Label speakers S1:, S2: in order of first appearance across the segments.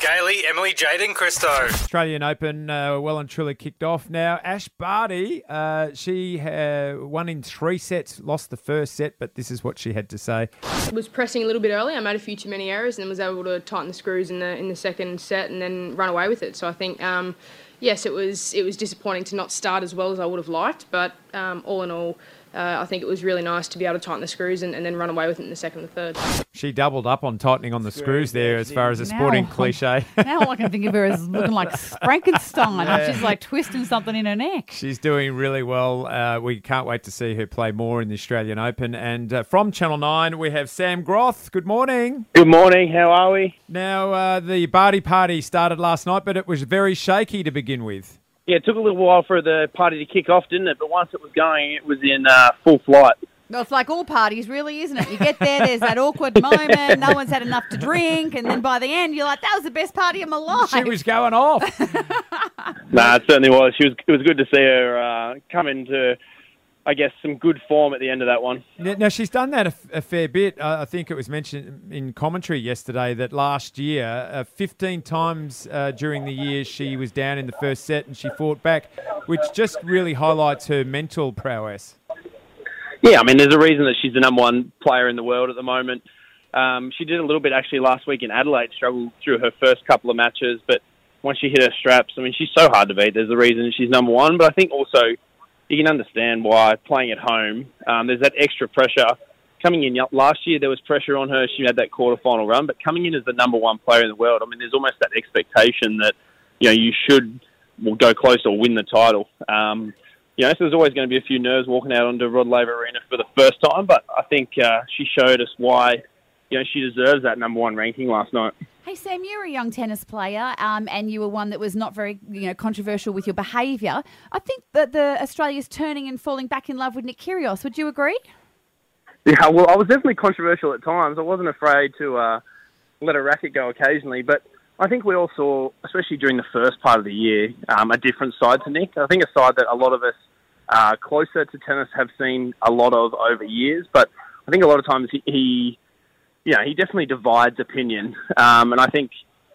S1: Gailey, Emily, Jade, and Christo.
S2: Australian Open uh, well and truly kicked off now. Ash Barty, uh, she uh, won in three sets, lost the first set, but this is what she had to say.
S3: was pressing a little bit early. I made a few too many errors and was able to tighten the screws in the in the second set and then run away with it. So I think. Um, yes, it was it was disappointing to not start as well as I would have liked, but um, all in all, uh, I think it was really nice to be able to tighten the screws and, and then run away with it in the second and third.
S2: She doubled up on tightening on the screws there as far as a
S4: Now-
S2: sporting cliche.
S4: Now all I can think of her as looking like Frankenstein. Like she's like twisting something in her neck.
S2: She's doing really well. Uh, we can't wait to see her play more in the Australian Open. And uh, from Channel 9, we have Sam Groth. Good morning.
S5: Good morning. How are we?
S2: Now, uh, the Barty party started last night, but it was very shaky to begin with.
S5: Yeah, it took a little while for the party to kick off, didn't it? But once it was going, it was in uh, full flight.
S4: Well, it's like all parties, really, isn't it? You get there, there's that awkward moment, no one's had enough to drink, and then by the end, you're like, that was the best party of my life.
S2: She was going off.
S5: Nah, it certainly was. She was. It was good to see her uh, come into, I guess, some good form at the end of that one.
S2: Now, she's done that a, f- a fair bit. Uh, I think it was mentioned in commentary yesterday that last year, uh, 15 times uh, during the year, she was down in the first set and she fought back, which just really highlights her mental prowess.
S5: Yeah, I mean, there's a reason that she's the number one player in the world at the moment. Um, she did a little bit actually last week in Adelaide, struggled through her first couple of matches, but once she hit her straps, I mean, she's so hard to beat. There's a reason she's number one, but I think also you can understand why playing at home, um, there's that extra pressure. Coming in last year, there was pressure on her. She had that quarterfinal run, but coming in as the number one player in the world, I mean, there's almost that expectation that you know you should go close or win the title. Um, you know, so there's always going to be a few nerves walking out onto Rod Laver Arena for the first time, but I think uh, she showed us why you know she deserves that number one ranking last night.
S4: Hey Sam, you're a young tennis player, um, and you were one that was not very, you know, controversial with your behaviour. I think that the Australia's turning and falling back in love with Nick Kyrgios. Would you agree?
S5: Yeah, well, I was definitely controversial at times. I wasn't afraid to uh, let a racket go occasionally, but I think we all saw, especially during the first part of the year, um, a different side to Nick. I think a side that a lot of us uh, closer to tennis have seen a lot of over years, but I think a lot of times he, he you know, he definitely divides opinion, um, and I think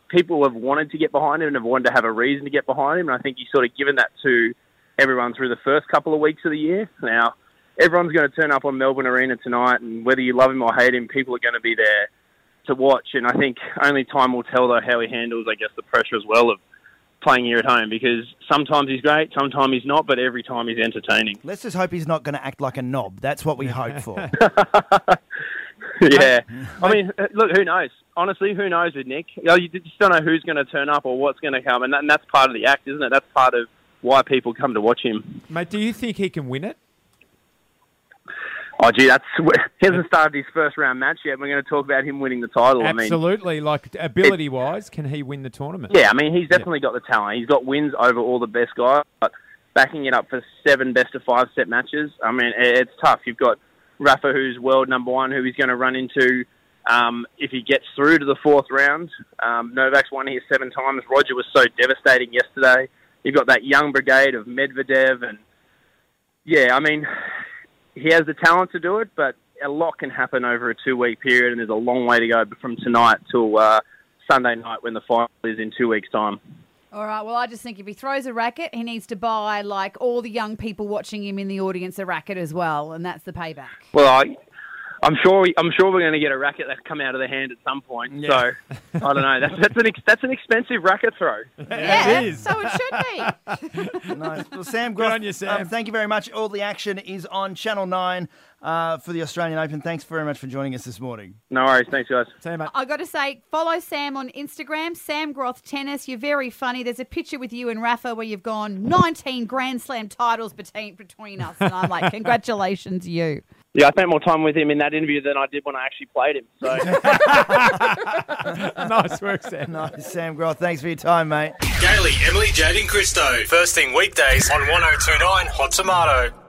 S5: people have wanted to get behind him and have wanted to have a reason to get behind him, and I think he's sort of given that to everyone through the first couple of weeks of the year. Now, everyone's going to turn up on Melbourne Arena tonight, and whether you love him or hate him, people are going to be there to watch. And I think only time will tell, though, how he handles, I guess, the pressure as well of playing here at home because sometimes he's great, sometimes he's not, but every time he's entertaining.
S6: Let's just hope he's not going to act like a knob. That's what we hope for.
S5: yeah. I mean, uh, look, who knows? Honestly, who knows with Nick? You, know, you just don't know who's going to turn up or what's going to come, and, that, and that's part of the act, isn't it? That's part of why people come to watch him.
S2: Mate, do you think he can win it?
S5: Oh, gee, that's he hasn't started his first round match yet. We're going to talk about him winning the title. I mean,
S2: Absolutely. like, ability wise, can he win the tournament?
S5: Yeah, I mean, he's definitely got the talent. He's got wins over all the best guys, but backing it up for seven best of five set matches, I mean, it's tough. You've got Rafa, who's world number one, who he's going to run into um, if he gets through to the fourth round. Um, Novak's won here seven times. Roger was so devastating yesterday. You've got that young brigade of Medvedev, and yeah, I mean, he has the talent to do it, but a lot can happen over a two-week period, and there's a long way to go from tonight till uh, Sunday night when the final is in two weeks' time.
S4: All right. Well, I just think if he throws a racket, he needs to buy like all the young people watching him in the audience a racket as well, and that's the payback.
S5: Well, I, I'm sure we, I'm sure we're going to get a racket that's come out of the hand at some point.
S2: Yeah.
S5: So I don't know. That's, that's an ex, that's an expensive racket throw.
S4: Yeah,
S2: it is.
S4: so it should be.
S6: nice. Well, Sam,
S2: Good on you, Sam.
S6: um, thank you very much. All the action is on Channel 9 uh, for the Australian Open. Thanks very much for joining us this morning.
S5: No worries. Thanks, guys.
S2: See you, mate.
S4: I got to say, follow Sam on Instagram, Sam Groth Tennis. You're very funny. There's a picture with you and Rafa where you've gone 19 Grand Slam titles between between us, and I'm like, congratulations, you.
S5: Yeah, I spent more time with him in that interview than I did when I actually played him. So
S2: nice work, Sam.
S6: Nice, Sam Groth. Thanks for your time, mate.
S1: Gailey, Emily, Jade, and Christo. First thing weekdays on 1029 Hot Tomato.